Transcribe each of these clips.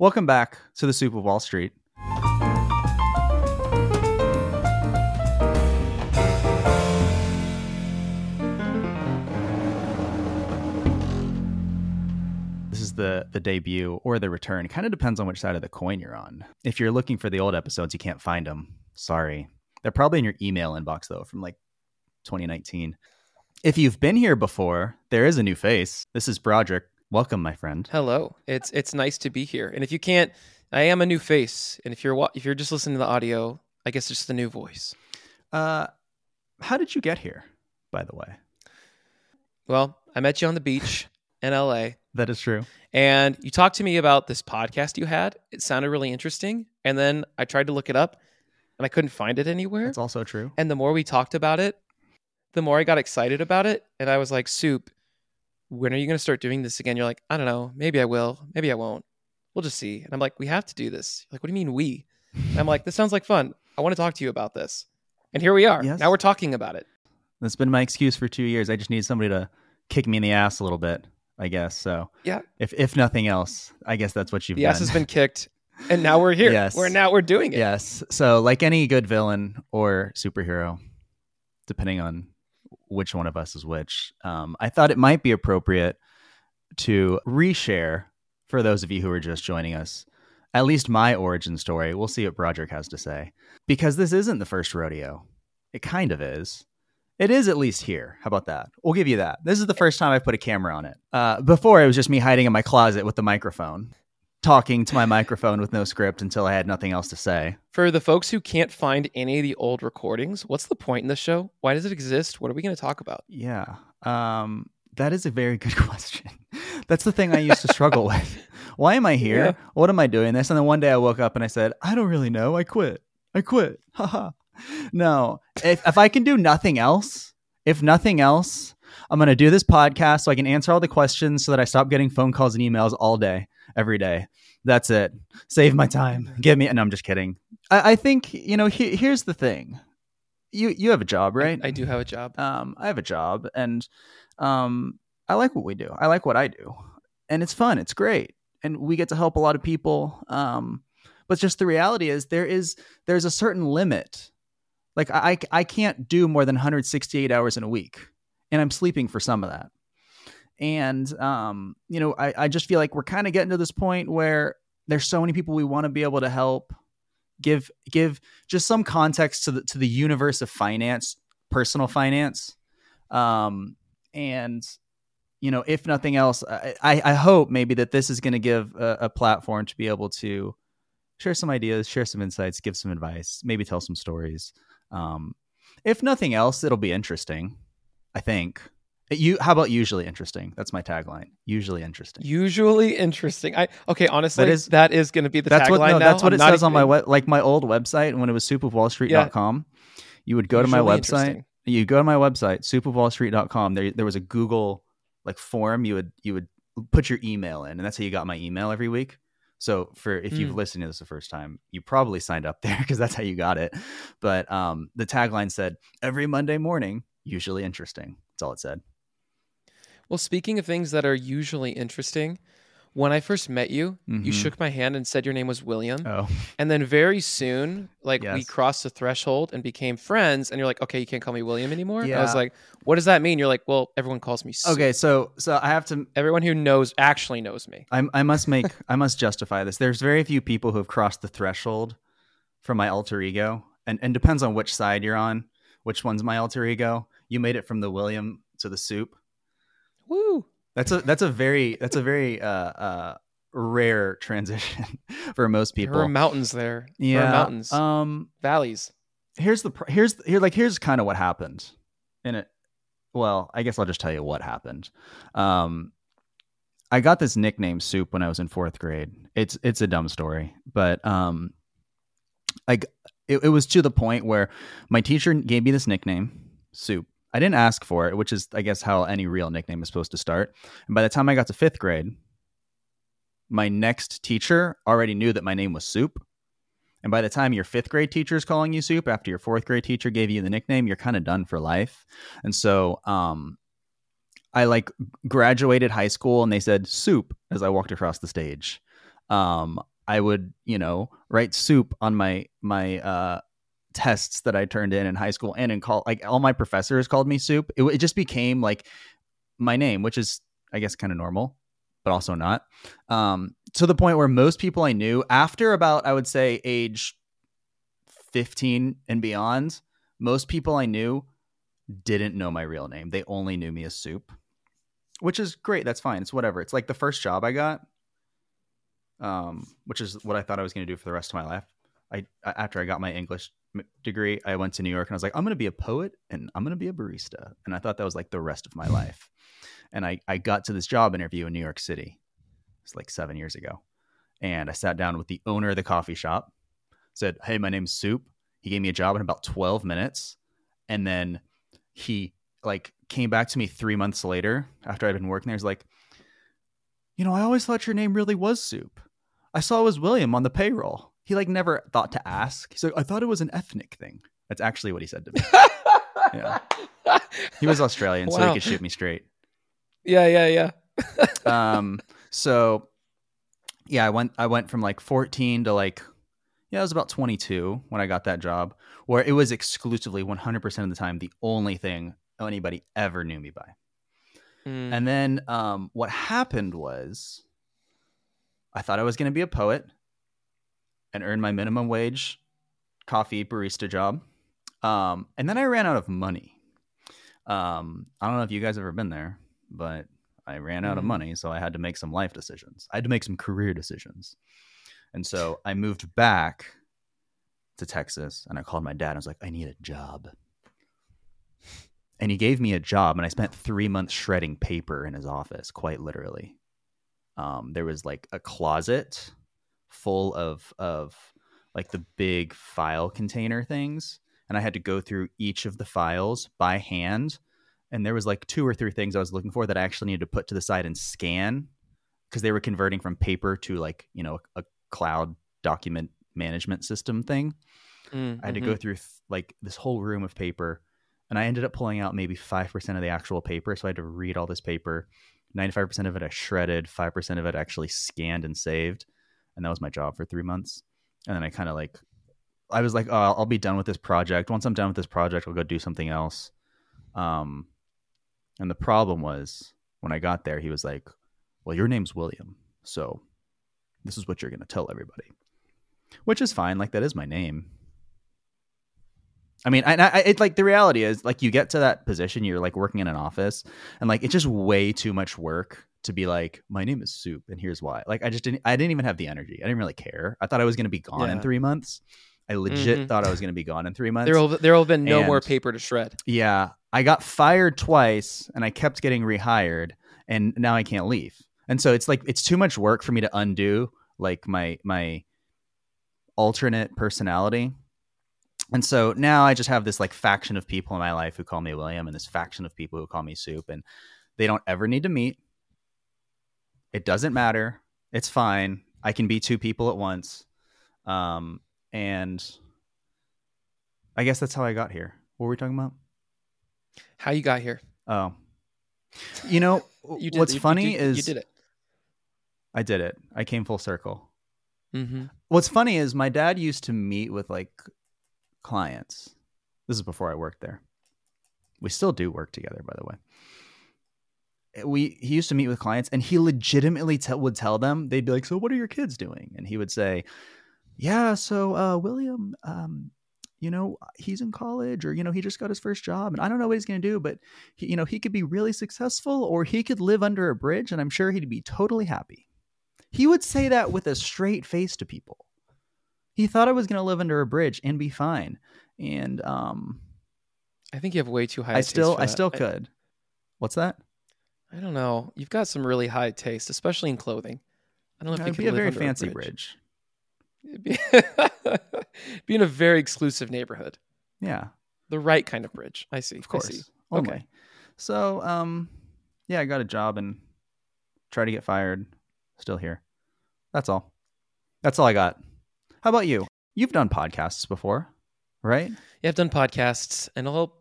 Welcome back to the Soup of Wall Street. This is the the debut or the return. Kind of depends on which side of the coin you're on. If you're looking for the old episodes, you can't find them. Sorry. They're probably in your email inbox though from like 2019. If you've been here before, there is a new face. This is Brodrick. Welcome, my friend. Hello. It's it's nice to be here. And if you can't, I am a new face. And if you're if you're just listening to the audio, I guess it's just the new voice. Uh, how did you get here, by the way? Well, I met you on the beach in LA, That is true. and you talked to me about this podcast you had. It sounded really interesting, and then I tried to look it up, and I couldn't find it anywhere. That's also true. And the more we talked about it, the more I got excited about it. And I was like, Soup, when are you going to start doing this again? You're like, I don't know. Maybe I will. Maybe I won't. We'll just see. And I'm like, we have to do this. You're like, what do you mean we? And I'm like, this sounds like fun. I want to talk to you about this. And here we are. Yes. Now we're talking about it. That's been my excuse for two years. I just need somebody to kick me in the ass a little bit, I guess. So Yeah. if if nothing else, I guess that's what you've The done. ass has been kicked. And now we're here. Yes. We're now we're doing it. yes. So like any good villain or superhero, depending on which one of us is which, um, I thought it might be appropriate to reshare for those of you who are just joining us, at least my origin story. We'll see what Brodrick has to say because this isn't the first rodeo. It kind of is. It is at least here. How about that? We'll give you that. This is the first time I've put a camera on it. Uh, before, it was just me hiding in my closet with the microphone, talking to my microphone with no script until I had nothing else to say. For the folks who can't find any of the old recordings, what's the point in the show? Why does it exist? What are we going to talk about? Yeah. Um, that is a very good question. That's the thing I used to struggle with. Why am I here? Yeah. What am I doing this? And then one day I woke up and I said, I don't really know. I quit. I quit. Haha. no. If if I can do nothing else, if nothing else, I'm gonna do this podcast so I can answer all the questions so that I stop getting phone calls and emails all day, every day. That's it. Save my time. Give me. No, I'm just kidding. I, I think you know. He, here's the thing. You you have a job, right? I do have a job. um, I have a job and um, I like what we do. I like what I do, and it's fun. It's great, and we get to help a lot of people. Um, but just the reality is there is there's a certain limit. Like I I can't do more than 168 hours in a week, and I'm sleeping for some of that. And um, you know, I I just feel like we're kind of getting to this point where there's so many people we want to be able to help give give just some context to the to the universe of finance personal finance. Um and you know if nothing else i i, hope maybe that this is going to give a, a platform to be able to share some ideas share some insights give some advice maybe tell some stories. Um if nothing else it'll be interesting i think you how about usually interesting? That's my tagline. Usually interesting. Usually interesting. I okay. Honestly, That is- that is going to be the that's tagline what no, now. that's what I'm it says on my even- web, like my old website when it was soupofwallstreet.com you would go to my website. you go to my website soupofwallstreet.com there there was a google like form you would you would put your email in and that's how you got my email every week. So for if you've Mm. listened to this the first time you probably signed up there because that's how you got it. But um the tagline said every monday morning usually interesting. That's all it said Well, speaking of things that are usually interesting, when I first met you, you Mhm. shook my hand and said your name was William. oh And then very soon, like we crossed the threshold and became friends. And you're like, okay, you can't call me William anymore. And I was like, what does that mean? You're like, well, everyone calls me. Soup. okay so so i have to Everyone who knows actually knows me. I, I must make I must justify this. There's very few people who have crossed the threshold from my alter ego, and and depends on which side you're on, which one's my alter ego. You made it from the William to the soup. Woo. That's a that's a very that's a very uh, uh, rare transition for most people. There are people. mountains there. There yeah, are mountains, Um, valleys. here's the pr- here's here like here's kind of what happened in it well i guess i'll just tell you what happened um i got this nickname soup when i was in fourth grade it's it's a dumb story but um like it, it was to the point where my teacher gave me this nickname soup i didn't ask for it which is i guess how any real nickname is supposed to start and by the time i got to fifth grade my next teacher already knew that my name was soup and by the time your fifth grade teacher is calling you soup after your fourth grade teacher gave you the nickname, you're kind of done for life. And so um, I like graduated high school and they said soup as I walked across the stage. Um, I would, you know, write soup on my my uh tests that I turned in in high school and in call like all my professors called me soup. It, it just became like my name, which is I guess kind of normal, but also not. Um, to the point where most people I knew after about I would say age 15 and beyond, most people I knew didn't know my real name. They only knew me as soup, which is great. That's fine. It's whatever. It's like the first job I got, um, which is what I thought I was going to do for the rest of my life. I after I got my English degree, I went to New York and I was like, I'm going to be a poet and I'm going to be a barista, and I thought that was like the rest of my life. And I I got to this job interview in New York City. It's like seven years ago, and I sat down with the owner of the coffee shop. Said, "Hey, my name's Soup." He gave me a job in about 12 minutes, and then he like came back to me three months later after I'd been working there. He's like, you know, I always thought your name really was Soup. I saw it was William on the payroll. He like never thought to ask. He's like, I thought it was an ethnic thing. That's actually what he said to me. yeah. He was Australian, wow. so he could shoot me straight. Yeah, yeah, yeah. um, so yeah, I went I went from like 14 to like yeah, I was about 22 when I got that job, where it was exclusively 100% of the time the only thing anybody ever knew me by. Mm. And then um, what happened was I thought I was going to be a poet and earn my minimum wage coffee barista job. Um, and then I ran out of money. Um, I don't know if you guys ever been there, but I ran out mm. of money, so I had to make some life decisions. I had to make some career decisions. And so I moved back to Texas and I called my dad. I was like, I need a job. And he gave me a job, and I spent three months shredding paper in his office, quite literally. Um, there was like a closet full of of like the big file container things, and I had to go through each of the files by hand. And there was like two or three things I was looking for that I actually needed to put to the side and scan because they were converting from paper to like you know a cloud document management system thing. Mm, I had to go mm-hmm. through th- like this whole room of paper, and I ended up pulling out maybe five percent of the actual paper. So I had to read all this paper. Ninety-five percent of it I shredded. Five percent of it actually scanned and saved, and that was my job for three months. And then I kind of like, I was like, oh, I'll be done with this project. Once I'm done with this project, I'll go do something else. Um, and the problem was when I got there, he was like, "Well, your name's William, so this is what you're going to tell everybody, which is fine. Like that is my name. I mean, I, I it like the reality is like you get to that position, you're like working in an office, and like it's just way too much work to be like, my name is Soup, and here's why. Like I just didn't, I didn't even have the energy. I didn't really care. I thought I was going to be gone yeah. in three months. I legit mm-hmm. thought I was going to be gone in three months. There will there will have been no and, more paper to shred. Yeah, I got fired twice, and I kept getting rehired, and now I can't leave and so it's like it's too much work for me to undo like my my alternate personality and so now i just have this like faction of people in my life who call me william and this faction of people who call me soup and they don't ever need to meet it doesn't matter it's fine i can be two people at once um and i guess that's how i got here what were we talking about how you got here oh you know you did, what's you, funny you, is you did it I did it. I came full circle. Mm-hmm. What's funny is my dad used to meet with like clients. This is before I worked there. We still do work together, by the way. We he used to meet with clients, and he legitimately te- would tell them they'd be like, "So what are your kids doing?" And he would say, "Yeah, so uh, William, um, you know, he's in college, or you know, he just got his first job, and I don't know what he's going to do, but he, you know, he could be really successful, or he could live under a bridge, and I'm sure he'd be totally happy." He would say that with a straight face to people. He thought I was going to live under a bridge and be fine. And um I think you have way too high I still I still could. I, What's that? I don't know. You've got some really high taste, especially in clothing. I don't know if It'd you could be a very fancy a bridge. bridge. Be, be in a very exclusive neighborhood. Yeah. The right kind of bridge. I see. Of course. See. Okay. So um yeah, I got a job and tried to get fired still here. That's all. That's all I got. How about you? You've done podcasts before, right? Yeah, I've done podcasts, and I'll,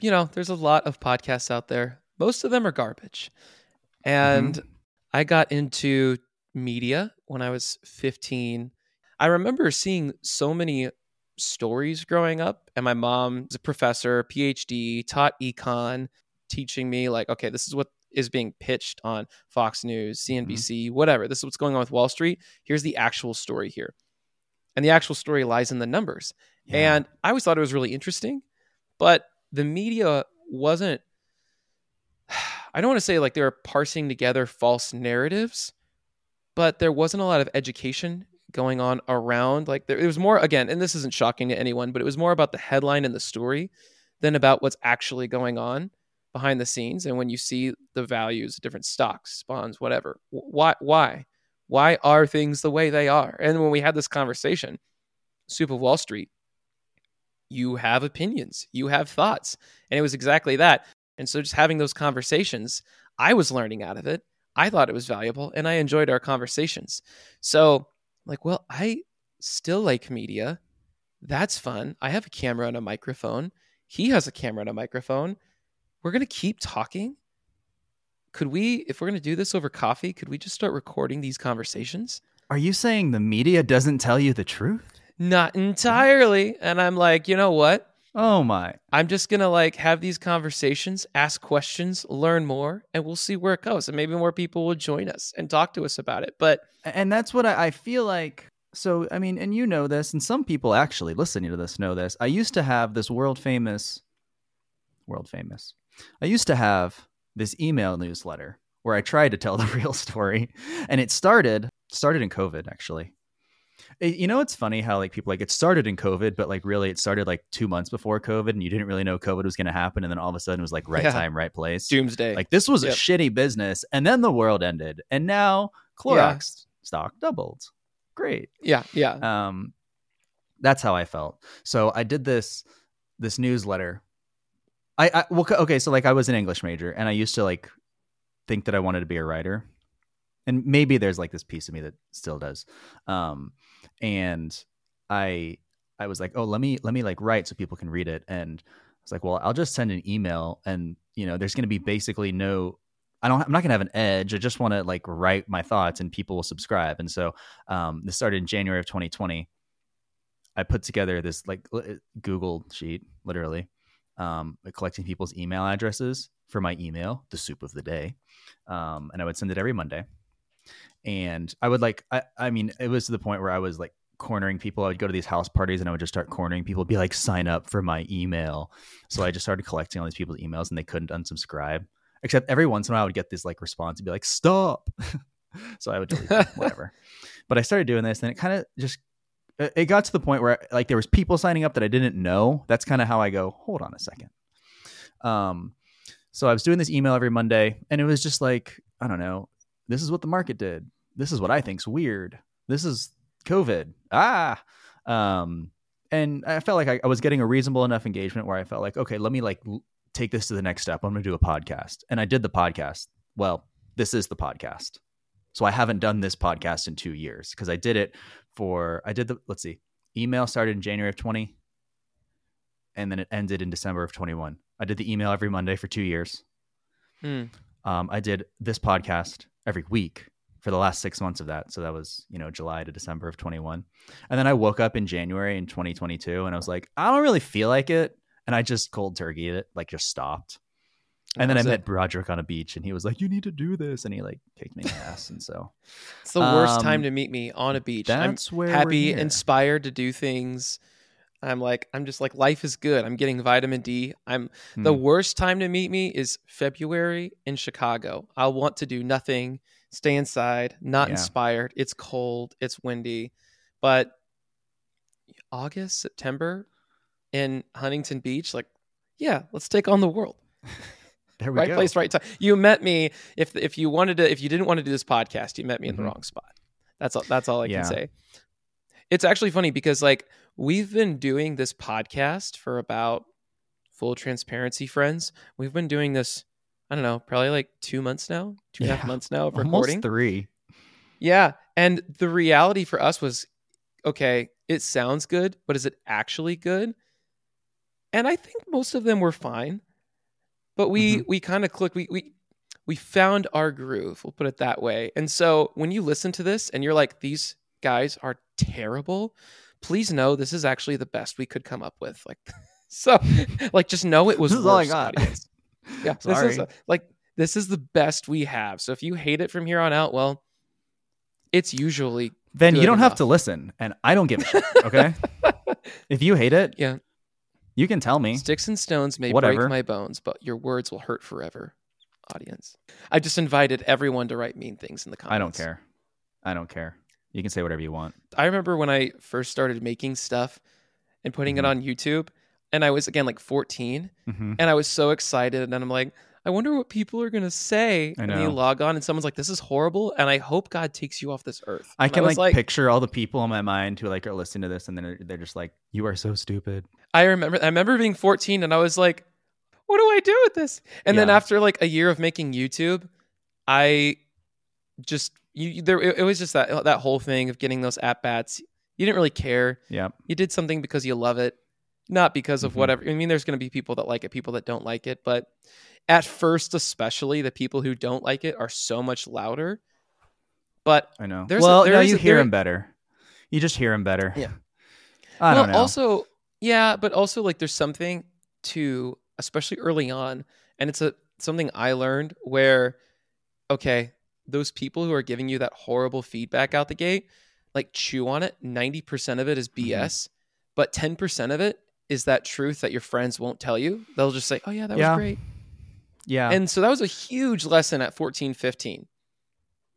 you know, there's a lot of podcasts out there. Most of them are garbage. And mm-hmm. I got into media when I was 15. I remember seeing so many stories growing up, and my mom is a professor, PhD, taught econ, teaching me like, okay, this is what is being pitched on Fox News, CNBC, mm-hmm. whatever. This is what's going on with Wall Street. Here's the actual story here. And the actual story lies in the numbers. Yeah. And I always thought it was really interesting, but the media wasn't I don't want to say like they were parsing together false narratives, but there wasn't a lot of education going on around like there it was more again and this isn't shocking to anyone but it was more about the headline and the story than about what's actually going on behind the scenes and when you see the values different stocks bonds whatever. Why why? Why are things the way they are? And when we had this conversation soup of wall street you have opinions you have thoughts and it was exactly that and so just having those conversations i was learning out of it i thought it was valuable and i enjoyed our conversations so like well i still like media that's fun i have a camera and a microphone he has a camera and a microphone we're going to keep talking. Could we, if we're going to do this over coffee, could we just start recording these conversations? Are you saying the media doesn't tell you the truth? Not entirely. And I'm like, you know what? Oh my. I'm just going to like have these conversations, ask questions, learn more, and we'll see where it goes. And maybe more people will join us and talk to us about it. But, and that's what I, I feel like. So, I mean, and you know this, and some people actually listening to this know this. I used to have this world famous, world famous I used to have this email newsletter where I tried to tell the real story, and it started started in COVID actually. It, you know, it's funny how like people like it started in COVID, but like really it started like two months before COVID, and you didn't really know COVID was going to happen, and then all of a sudden it was like right yeah. time, right place, doomsday. Like this was yep. a shitty business, and then the world ended, and now Clorox yeah. stock doubled. Great. Yeah, yeah. Um, that's how I felt. So I did this this newsletter I, I well okay so like I was an English major and I used to like think that I wanted to be a writer and maybe there's like this piece of me that still does um and I I was like oh let me let me like write so people can read it and I was like well I'll just send an email and you know there's going to be basically no I don't I'm not going to have an edge I just want to like write my thoughts and people will subscribe and so um this started in January of 2020 I put together this like Google sheet literally um, collecting people's email addresses for my email, the soup of the day. Um, and I would send it every Monday. And I would like, I, I mean, it was to the point where I was like cornering people. I would go to these house parties and I would just start cornering people, be like, sign up for my email. So I just started collecting all these people's emails and they couldn't unsubscribe. Except every once in a while I would get this like response and be like, stop. so I would delete them, whatever. But I started doing this and it kind of just it got to the point where like there was people signing up that I didn't know. That's kind of how I go, hold on a second. Um, so I was doing this email every Monday and it was just like, I don't know, this is what the market did. This is what I think's weird. This is COVID. Ah. Um, and I felt like I, I was getting a reasonable enough engagement where I felt like, okay, let me like l- take this to the next step. I'm going to do a podcast. And I did the podcast. Well, this is the podcast. So I haven't done this podcast in two years because I did it for I did the let's see, email started in January of 20 and then it ended in December of 21. I did the email every Monday for two years. Hmm. Um, I did this podcast every week for the last six months of that. So that was, you know, July to December of 21. And then I woke up in January in 2022 and I was like, I don't really feel like it. And I just cold turkey it, like just stopped. And then I met Brodrick on a beach, and he was like, "You need to do this," and he like kicked me in the ass, and so it's the worst um, time to meet me on a beach. That's I'm where happy, inspired to do things. I'm like, I'm just like, life is good. I'm getting vitamin D. I'm hmm. the worst time to meet me is February in Chicago. I'll want to do nothing, stay inside, not yeah. inspired. It's cold, it's windy, but August, September in Huntington Beach, like, yeah, let's take on the world. There we right go. place, right time. You met me if if you wanted to if you didn't want to do this podcast, you met me in mm-hmm. the wrong spot. That's all that's all I yeah. can say. It's actually funny because like we've been doing this podcast for about full transparency, friends. We've been doing this, I don't know, probably like two months now, two and a half months now of recording. Almost three. Yeah. And the reality for us was okay, it sounds good, but is it actually good? And I think most of them were fine but we mm-hmm. we kind of clicked. We we we found our groove. We'll put it that way. And so when you listen to this and you're like, these guys are terrible, please know this is actually the best we could come up with. Like, so, like, just know it was This is all I got. Yeah, this is Sorry. like this is the best we have. So if you hate it from here on out, well, it's usually Then you don't have to listen, and I don't give a shit. Okay. if you hate it, Yeah. you can tell me. sticks and stones may Whatever. break my bones, but your words will hurt forever. Audience, I just invited everyone to write mean things in the comments. I don't care. I don't care. You can say whatever you want. I remember when I first started making stuff and putting Mhm. it on YouTube, and I was again like 14, hmm and I was so excited, and I'm like, I wonder what people are gonna say. I And you log on, and someone's like, "This is horrible," and I hope God takes you off this earth. I And can was like, picture all the people in my mind who like are listening to this, and then they're just like, "You are so stupid." I remember I remember being 14 and I was like, what do I do with this? And then after like a year of making YouTube, I just you there it, it was just that that whole thing of getting those at bats. You didn't really care. Yep. You did something because you love it, not because of Mhm. whatever. I mean, there's going to be people that like it, people that don't like it, but at first, especially the people who don't like it are so much louder. But I know. There's a- well, there no, you a- hear there- him better. You just hear him better. Yeah. I well, don't know. also, yeah, but also like there's something to, especially early on, and it's a something I learned where, okay, those people who are giving you that horrible feedback out the gate, like chew on it. Ninety percent of it is. BS, but ten percent of it is that truth that your friends won't tell you. They'll just say, "Oh yeah, that Yeah. was great." yeah. And so that was a huge lesson at 14, 15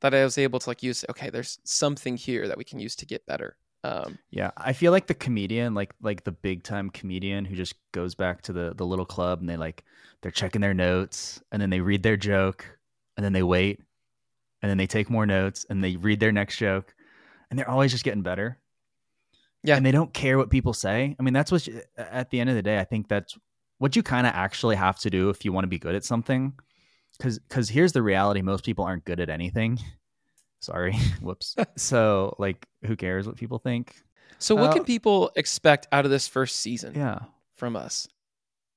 that I was able to like use. Okay, there's something here that we can use to get better. Um, Yeah, I feel like the comedian, like like the big time comedian who just goes back to the the little club and they like they're checking their notes and then they read their joke and then they wait and then they take more notes and they read their next joke and they're always just getting better. Yeah. And they don't care what people say. I mean, that's what you- at the end of the day, I think that's what you kind of actually have to do if you want to be good at something. Cuz cuz here's the reality, most people aren't good at anything. Sorry. Whoops. so, like who cares what people think? so, what Uh, can people expect out of this first season Yeah. from us?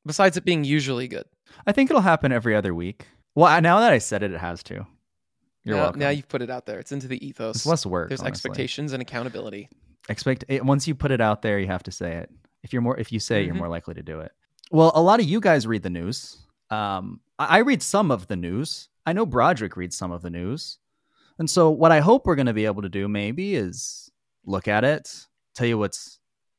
Besides it being usually good. I think it'll happen every other week. Well, I- now that I said it, it has to. You're now, welcome. now you've put it out there. It's into the ethos. it's less work. There's honestly. expectations and accountability. Expect it, once you put it out there, you have to say it. If you're more, if you say, it, you're more likely to do it. Well, a lot of you guys read the news. Um, I, I read some of the news. I know Brodrick reads some of the news, and so what I hope we're going to be able to do maybe is look at it, tell you what's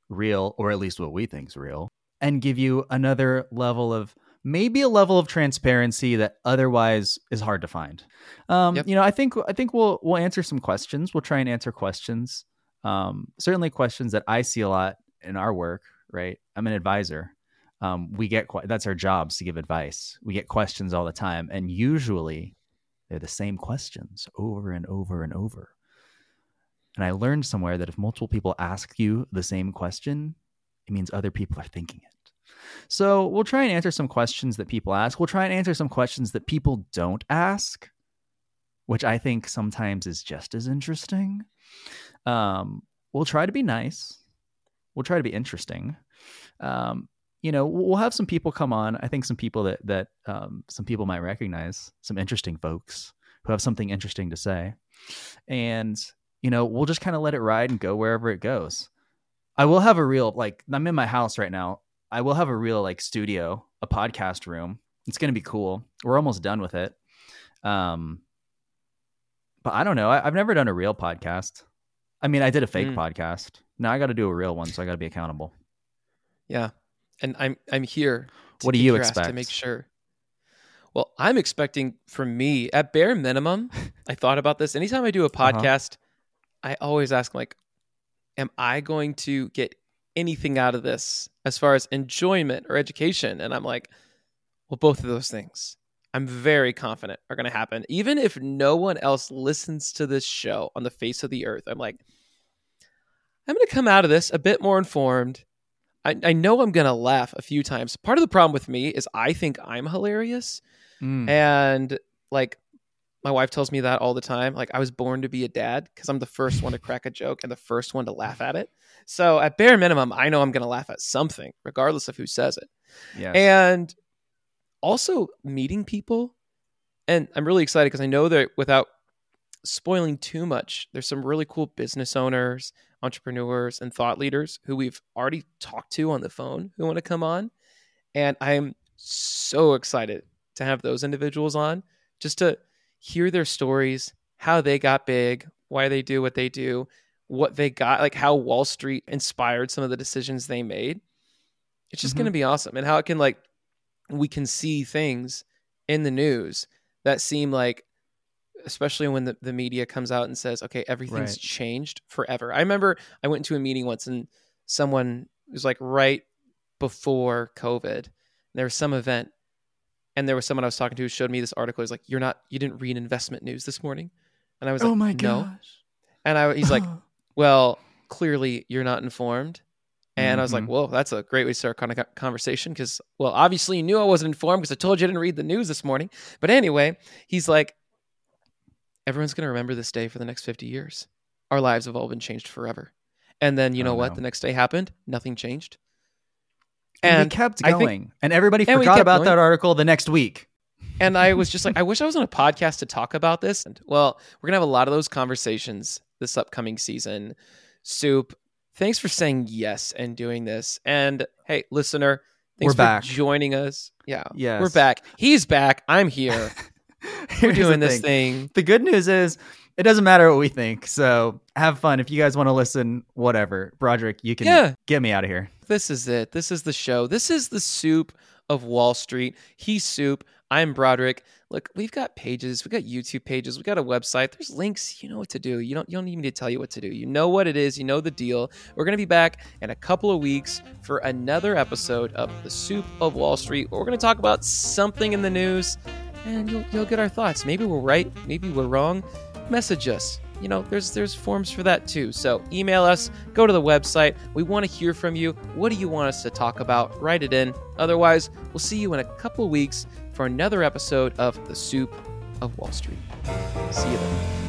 real, or at least what we think's real, and give you another level of maybe a level of transparency that otherwise is hard to find. Um, Yep. You know, I think I think we'll we'll answer some questions. We'll try and answer questions. Um, certainly questions that I see a lot in our work. Right, I'm an advisor. Um, we get that's our jobs to give advice. We get questions all the time, and usually they're the same questions over and over and over. And I learned somewhere that if multiple people ask you the same question, it means other people are thinking it. So we'll try and answer some questions that people ask. We'll try and answer some questions that people don't ask, which I think sometimes is just as interesting. Um, we'll try to be nice. We'll try to be interesting. Um, you know, we'll have some people come on. I think some people that that um, some people might recognize, some interesting folks who have something interesting to say, and you know, we'll just kind of let it ride and go wherever it goes. I will have a real like I'm in my house right now. I will have a real like studio, a podcast room. It's gonna be cool. We're almost done with it. Um, but I don't know. I, I've never done a real podcast. I mean, I did a fake Mm. podcast. Now I got to do a real one, so I got to be accountable. Yeah. And I'm I'm here. What do you ass To make sure. Well, I'm expecting from me at bare minimum. I thought about this. Anytime I do a Uh-huh. podcast, I always ask like, "Am I going to get anything out of this as far as enjoyment or education?" And I'm like, "Well, both of those things." I'm very confident are going to happen. Even if no one else listens to this show on the face of the earth, I'm like, I'm going to come out of this a bit more informed. I, I know I'm going to laugh a few times. Part of the problem with me is I think I'm hilarious. Mm. And like, my wife tells me that all the time. Like, I was born to be a dad because I'm the first one to crack a joke and the first one to laugh at it. So, at bare minimum, I know I'm going to laugh at something, regardless of who says it. Yes. And also, meeting people and I'm really excited because I know that without spoiling too much, there's some really cool business owners, entrepreneurs, and thought leaders who we've already talked to on the phone who want to come on. And I'm so excited to have those individuals on just to hear their stories, how they got big, why they do what they do, what they got, like how Wall Street inspired some of the decisions they made. It's just Mhm. going to be awesome. And how it can, like, we can see things in the news that seem like, especially when the, the media comes out and says, okay, everything's Right. changed forever. I remember I went into a meeting once and someone was like right before COVID, and there was some event and there was someone I was talking to who showed me this article. He's like, "You're not, you didn't read investment news this morning," and I was like, oh like, my "No." gosh. And I, he's like, "Well, clearly you're not informed." And I was like, Mhm. "Well, that's a great way to start a con- conversation because, well, obviously you knew I wasn't informed because I told you I didn't read the news this morning." But anyway, he's like, "Everyone's going to remember this day for the next 50 years. Our lives have all been changed forever." And then you know Oh, what? no. The next day happened. Nothing changed. and, And kept I think- going, and everybody and forgot about going. that article the next week. And I was just like, I wish I was on a podcast to talk about this. And well, we're gonna have a lot of those conversations this upcoming season. Soup, thanks for saying yes and doing this. And hey, listener, thanks We're for back. joining us. Yeah, Yes. we're back. He's back. I'm here. we're doing this thing. thing. The good news is it doesn't matter what we think. So have fun. If you guys want to listen, whatever. Brodrick, you can Yeah. get me out of here. This is it. This is the show. This is the soup of Wall Street. He's Soup. I'm Brodrick. Look, we've got pages. We've got YouTube pages. We've got a website. There's links. You know what to do. You don't you don't need me to tell you what to do. You know what it is. You know the deal. We're gonna be back in a couple of weeks for another episode of the Soup of Wall Street. We're gonna talk about something in the news, and you'll you'll get our thoughts. Maybe we're right. Maybe we're wrong. Message us. You know, there's there's forms for that too. So email us, go to the website. We want to hear from you. What do you want us to talk about? Write it in. Otherwise, we'll see you in a couple weeks for another episode of The Soup of Wall Street. See you then.